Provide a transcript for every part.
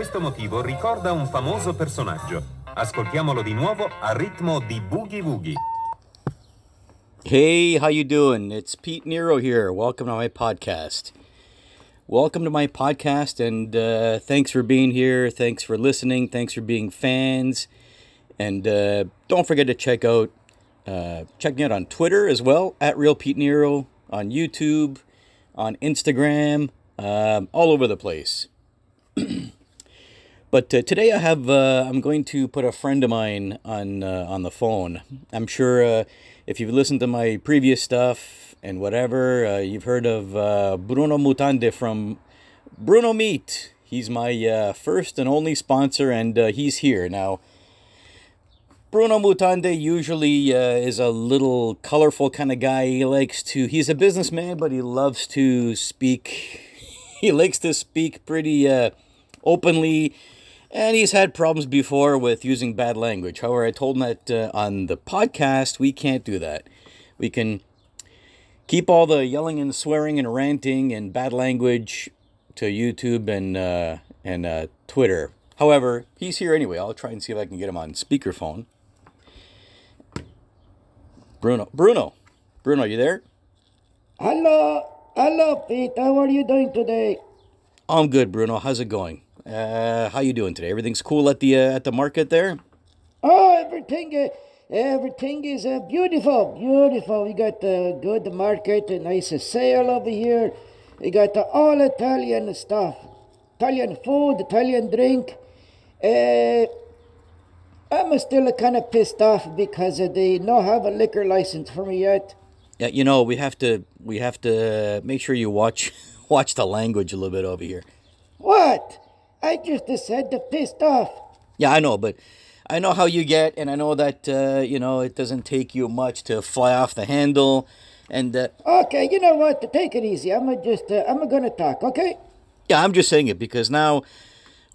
questo motivo ricorda un famoso personaggio. Ascoltiamolo di nuovo a ritmo di Boogie Woogie. Hey, how you doing? It's Pete Nero here. Welcome to my podcast. Welcome to my podcast, and uh, thanks for being here. Thanks for listening. Thanks for being fans, and uh, don't forget to check out uh, check me out on Twitter as well at Real Pete Nero, on YouTube, on Instagram, um, all over the place. But uh, today I have uh, I'm going to put a friend of mine on uh, on the phone. I'm sure uh, if you've listened to my previous stuff and whatever, uh, you've heard of uh, Bruno Mutande from Bruno Meat. He's my first and only sponsor, and he's here now. Bruno Mutande usually is a little colorful kind of guy. He likes to, he's a businessman, but he loves to speak, he likes to speak pretty openly. And he's had problems before with using bad language. However, I told him that uh, on the podcast, we can't do that. We can keep all the yelling and swearing and ranting and bad language to YouTube and, uh, and uh, Twitter. However, he's here anyway. I'll try and see if I can get him on speakerphone. Bruno. Bruno. Bruno, are you there? Hello. Hello, Pete. How are you doing today? I'm good, Bruno. How's it going? Uh, how you doing today? Everything's cool at the uh, at the market there? Oh, everything uh, everything is uh, beautiful, beautiful. We got a good market, a nice sale over here. We got uh, all Italian stuff, Italian food, Italian drink. Uh, I'm still kind of pissed off because they don't have a liquor license for me yet. Yeah, you know we have to we have to make sure you watch watch the language a little bit over here. What? I just said the pissed off. Yeah, I know, but I know how you get, and I know that uh, you know it doesn't take you much to fly off the handle, and. Uh, okay, you know what? Take it easy. I'm just uh, I'm gonna talk. Okay. Yeah, I'm just saying it because now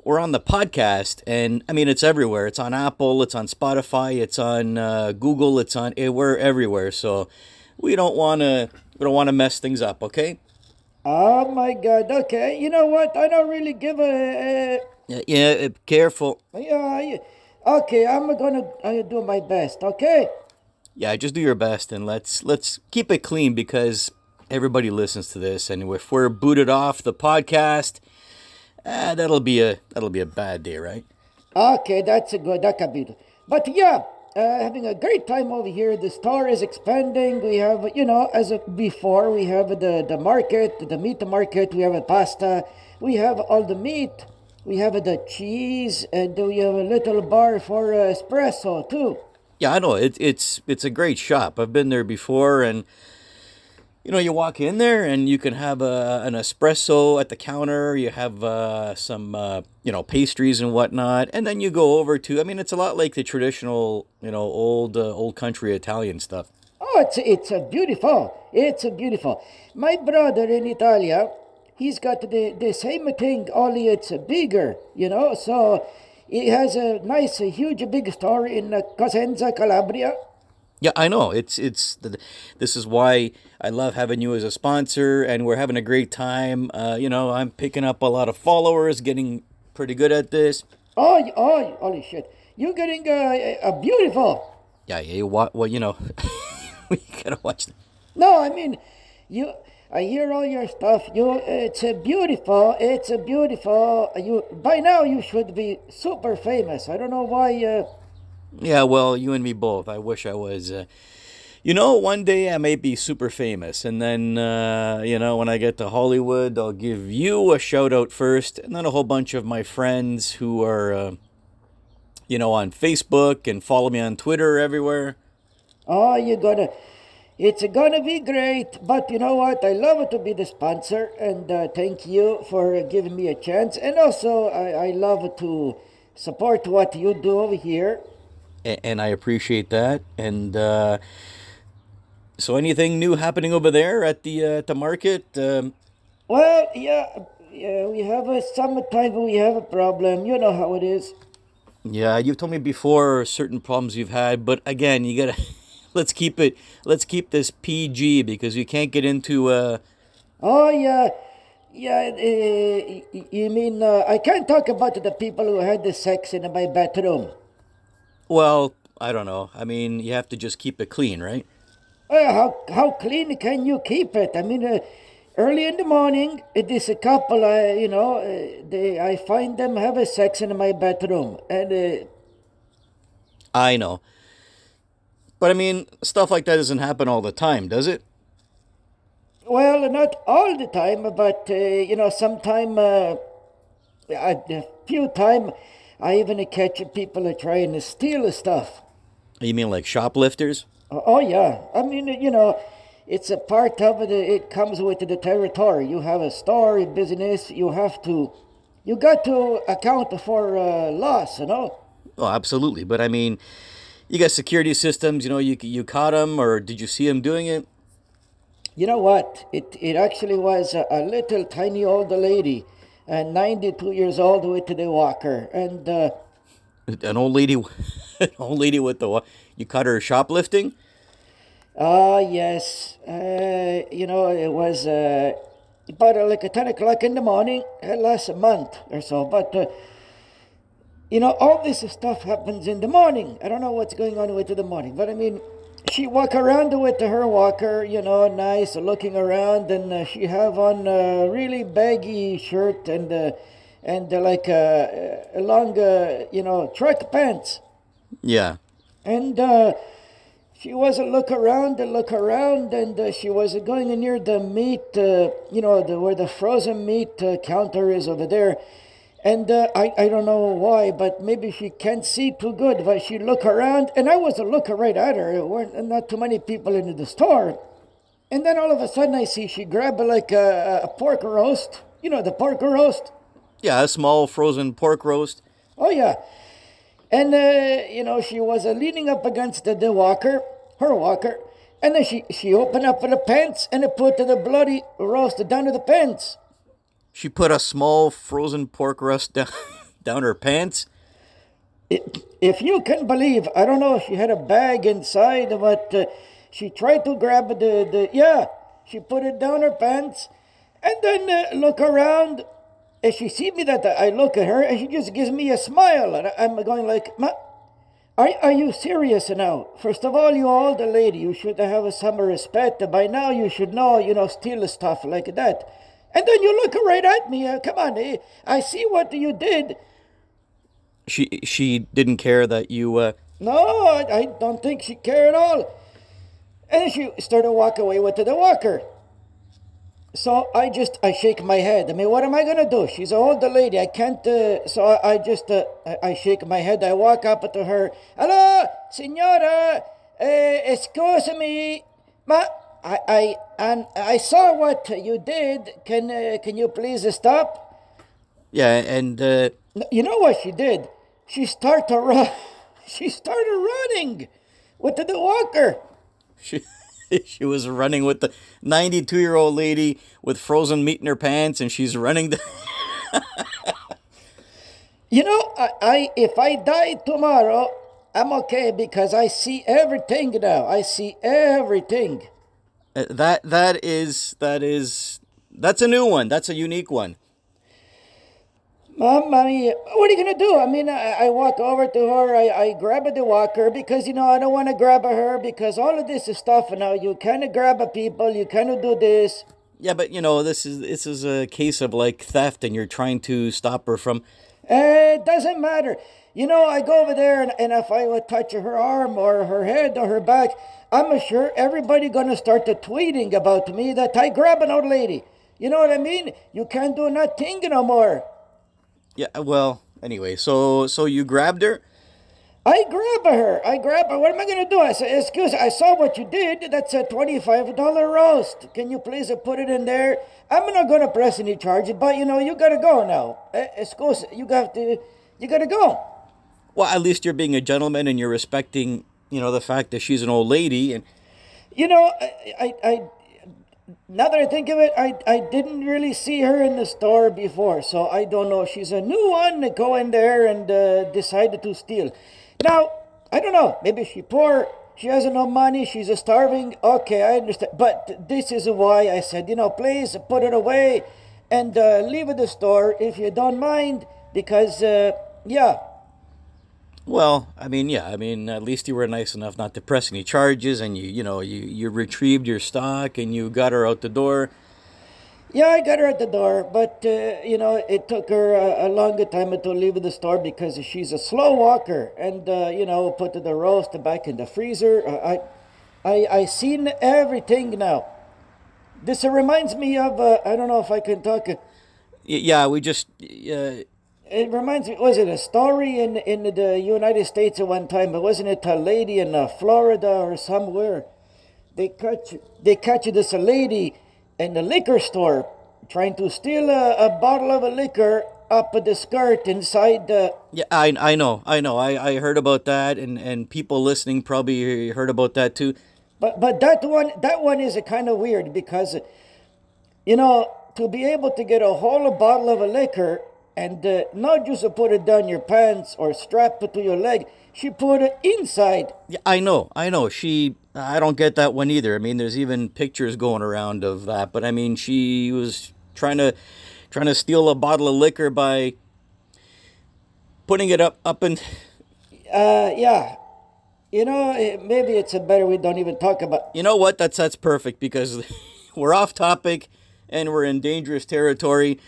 we're on the podcast, and I mean it's everywhere. It's on Apple, it's on Spotify, it's on uh, Google, it's on eh, we're everywhere. So we don't want to we don't want to mess things up. Okay. Oh my God. Okay. You know what? I don't really give a. yeah, yeah. Eh, careful. Yeah. Okay. I'm gonna uh, do my best. Okay. Yeah. Just do your best, and let's let's keep it clean because everybody listens to this, and if we're booted off the podcast ah, that'll be a that'll be a bad day, right? Okay, that's a good. That can be. But yeah, uh, having a great time over here. The store is expanding. We have, you know, as before, we have the the market, the meat market. We have a pasta. We have all the meat. We have the cheese, and we have a little bar for espresso too. Yeah, I know. It, it's it's a great shop. I've been there before, and you know, you walk in there and you can have a, an espresso at the counter. You have uh, some, uh, you know, pastries and whatnot, and then you go over to. I mean, it's a lot like the traditional, you know, old uh, old country Italian stuff. Oh, it's it's a beautiful. It's a beautiful. My brother in Italia, he's got the the same thing, only it's bigger. You know, so he has a nice, a huge, big store in uh, Cosenza, Calabria yeah, I know. It's it's this is why I love having you as a sponsor, and we're having a great time. Uh, you know, I'm picking up a lot of followers, getting pretty good at this. Oh, oh, holy shit! You're getting a, a beautiful. Yeah, yeah. What? Well, you know, we gotta watch. That. No, I mean, you. I hear all your stuff. You, it's a beautiful. It's a beautiful. You by now you should be super famous. I don't know why. Yeah, well, you and me both. I wish I was. Uh, you know, one day I may be super famous, and then, uh, you know, when I get to Hollywood, I'll give you a shout out first, and then a whole bunch of my friends who are, uh, you know, on Facebook and follow me on Twitter everywhere. Oh, you're gonna. It's gonna be great, but you know what? I love to be the sponsor, and uh, thank you for giving me a chance. And also, I, I love to support what you do over here and I appreciate that. And uh, so, anything new happening over there at the uh, at the market? Um, well, yeah, yeah, we have a summertime. but We have a problem. You know how it is. Yeah, you've told me before certain problems you've had, but again, you gotta let's keep it. Let's keep this PG because you can't get into. Uh... Oh yeah, Yeah, uh, you mean uh, I can't talk about the people who had the sex in my bathroom. Well, I don't know. I mean, you have to just keep it clean, right? Uh, how how clean can you keep it? I mean, uh, early in the morning, it is a couple. I you know, uh, they I find them have a sex in my bedroom. and uh, I know. But I mean, stuff like that doesn't happen all the time, does it? well, not all the time, but uh, you know, sometime uh, a a few time, I even catch people are trying to steal the stuff. You mean like shoplifters? Oh oh, yeah, I mean you know, it's a part of it. It comes with the territory. You have a store, a business. You have to, you got to account for uh, loss. You know. Oh, absolutely. But I mean, you got security systems. You know, you you caught them, or did you see them doing it? You know what? It it actually was a, a little tiny old lady, and 92 years old with the walker, and uh, An old lady, an old lady with the you caught her shoplifting. ah yes, uh, you know it was uh, about uh, like a 10 o'clock in the morning, uh, last month or so, but. Uh, you know, all this stuff happens in the morning. I don't know what's going on with the morning, but I mean, she walk around with her walker, you know, nice, looking around, and uh, she have on a really baggy shirt and uh, and uh, like a, a long, uh, you know, track pants, Yeah. and uh, she was a look around and look around, and uh, she was going near the meat, uh, you know, the, where the frozen meat uh, counter is over there. And uh, I, I don't know why, but maybe she can't see too good. But she look around, and I was looking right at her. There weren't not too many people in the store. And then all of a sudden, I see she grab like a, a pork roast. You know, the pork roast. Yeah, a small frozen pork roast. Oh, yeah. And, uh, you know, she was uh, leaning up against the, the walker, her walker. And then she, she opened up the pants and put the bloody roast down to the pants. She put a small frozen pork roast down, down her pants. if you can believe, I don't know if she had a bag inside, but uh, she tried to grab the, the, yeah, she put it down her pants and then uh, look around. And she see me that I look at her and she just gives me a smile. And I'm going like, Ma, are, are you serious now? First of all, you older lady, you should have some respect. By now, you should know, you know, steal stuff like that. And then you look right at me. Uh, come on, eh? I see what you did. She she didn't care that you. Uh, No, I, I don't think she cared at all. And she started to walk away with the walker. So I just I shake my head. I mean, what am I gonna do? She's an older lady. I can't. Uh, so I, I just uh, I, I shake my head. I walk up to her. Hello, signora. Uh, excuse me, ma. I I and I saw what you did. Can uh, can you please stop? yeah, and uh, You know what she did? She started run. She started running with the, walker. she she was running with the 92 year old lady with frozen meat in her pants, and she's running. The, You know, I, I if I die tomorrow, I'm okay because I see everything now. I see everything. Uh, that that is that is that's a new one. That's a unique one. Mom, mommy, what are you gonna do? I mean, I, I walk over to her, I, I grab the walker because you know I don't want to grab her because all of this is stuff now. You kind of grab a people, you kind of do this. Yeah, but you know this is this is a case of like theft, and you're trying to stop her from. It doesn't matter. You know, I go over there and, and if I would touch her arm or her head or her back, I'm sure everybody gonna start to tweeting about me that I grab an old lady. You know what I mean? You can't do nothing no more. Yeah, well, anyway, so so you grabbed her. I grab her. I grab her. What am I gonna do? I say, excuse. I saw what you did. That's a twenty-five dollar roast. Can you please put it in there? I'm not gonna press any charges, but you know you gotta go now. Excuse. You got to. You gotta go. Well, at least you're being a gentleman and you're respecting, you know, the fact that she's an old lady and You know, I, I, I now that I think of it, I, I didn't really see her in the store before, so I don't know. She's a new one to go in there and uh, decided to steal. Now, I don't know. Maybe she poor. She has no money. She's starving. Okay, I understand. But this is why I said, you know, please put it away. and uh, leave the store if you don't mind, because uh, yeah, Well, I mean, yeah, I mean, at least you were nice enough not to press any charges, and you, you know, you, you retrieved your stock and you got her out the door. Yeah, I got her at the door, but uh, you know, it took her a, a longer time to leave the store because she's a slow walker, and uh, you know, put the roast back in the freezer. I, I, I seen everything now. This reminds me of uh, I don't know if I can talk. uh, Yeah, we just, uh, It reminds me. Was it a story in in the United States at one time? But wasn't it a lady in uh, Florida or somewhere? They catch they catch this lady in the liquor store trying to steal a, a bottle of a liquor up the skirt inside the. yeah, I, I know, I know, I, I heard about that, and, and people listening probably heard about that too. But but that one that one is kind of weird because, you know, to be able to get a whole bottle of a liquor and uh, not just to put it down your pants or strap it to your leg, she put it inside. Yeah, I know, I know. She, I don't get that one either. I mean, there's even pictures going around of that, but I mean, she was trying to, trying to steal a bottle of liquor by putting it up, up and. Uh, yeah. You know, maybe it's a better we don't even talk about. You know what? That's that's perfect because we're off topic and we're in dangerous territory.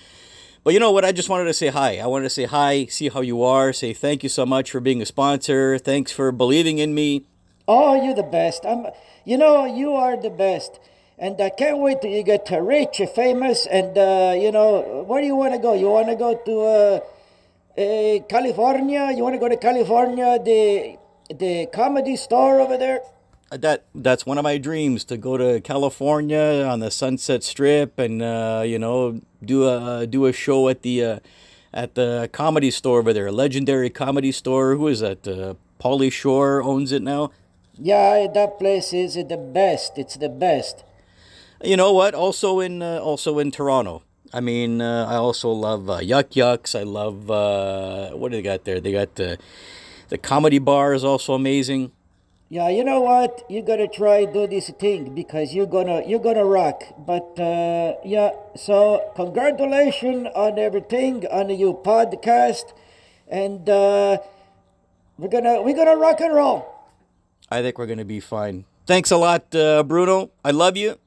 But you know what? I just wanted to say hi. I wanted to say hi, see how you are, say thank you so much for being a sponsor. Thanks for believing in me. Oh, you're the best. I'm. You know, you are the best. And I can't wait till you get rich, famous, and uh, you know, where do you want to go? You want to go to uh, uh, California? You want to go to California? The the comedy store over there. That that's one of my dreams to go to California on the Sunset Strip and uh, you know do a do a show at the uh, at the comedy store over there, legendary comedy store. Who is that? Uh, Pauly Shore owns it now. Yeah, that place is the best. It's the best. You know what? Also in uh, also in Toronto. I mean, uh, I also love uh, Yuk Yuk's. I love uh, what do they got there? They got the the comedy bar is also amazing. Yeah, you know what? You gotta try do this thing because you're gonna you're gonna rock. But uh, yeah, so congratulations on everything on your podcast, and uh, we're gonna we're gonna rock and roll. I think we're to be fine. Thanks a lot, uh, Bruno. I love you.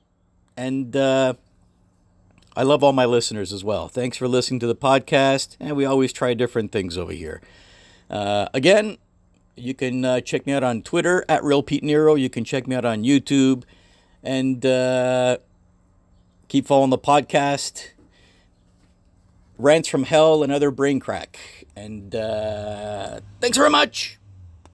And uh, I love all my listeners as well. Thanks for listening to the podcast. And we always try different things over here. Uh, again, you can uh, check me out on Twitter at Real Pete Nero. You can check me out on YouTube. And uh, keep following the podcast. Rants from Hell and other brain crack. And uh, thanks very much.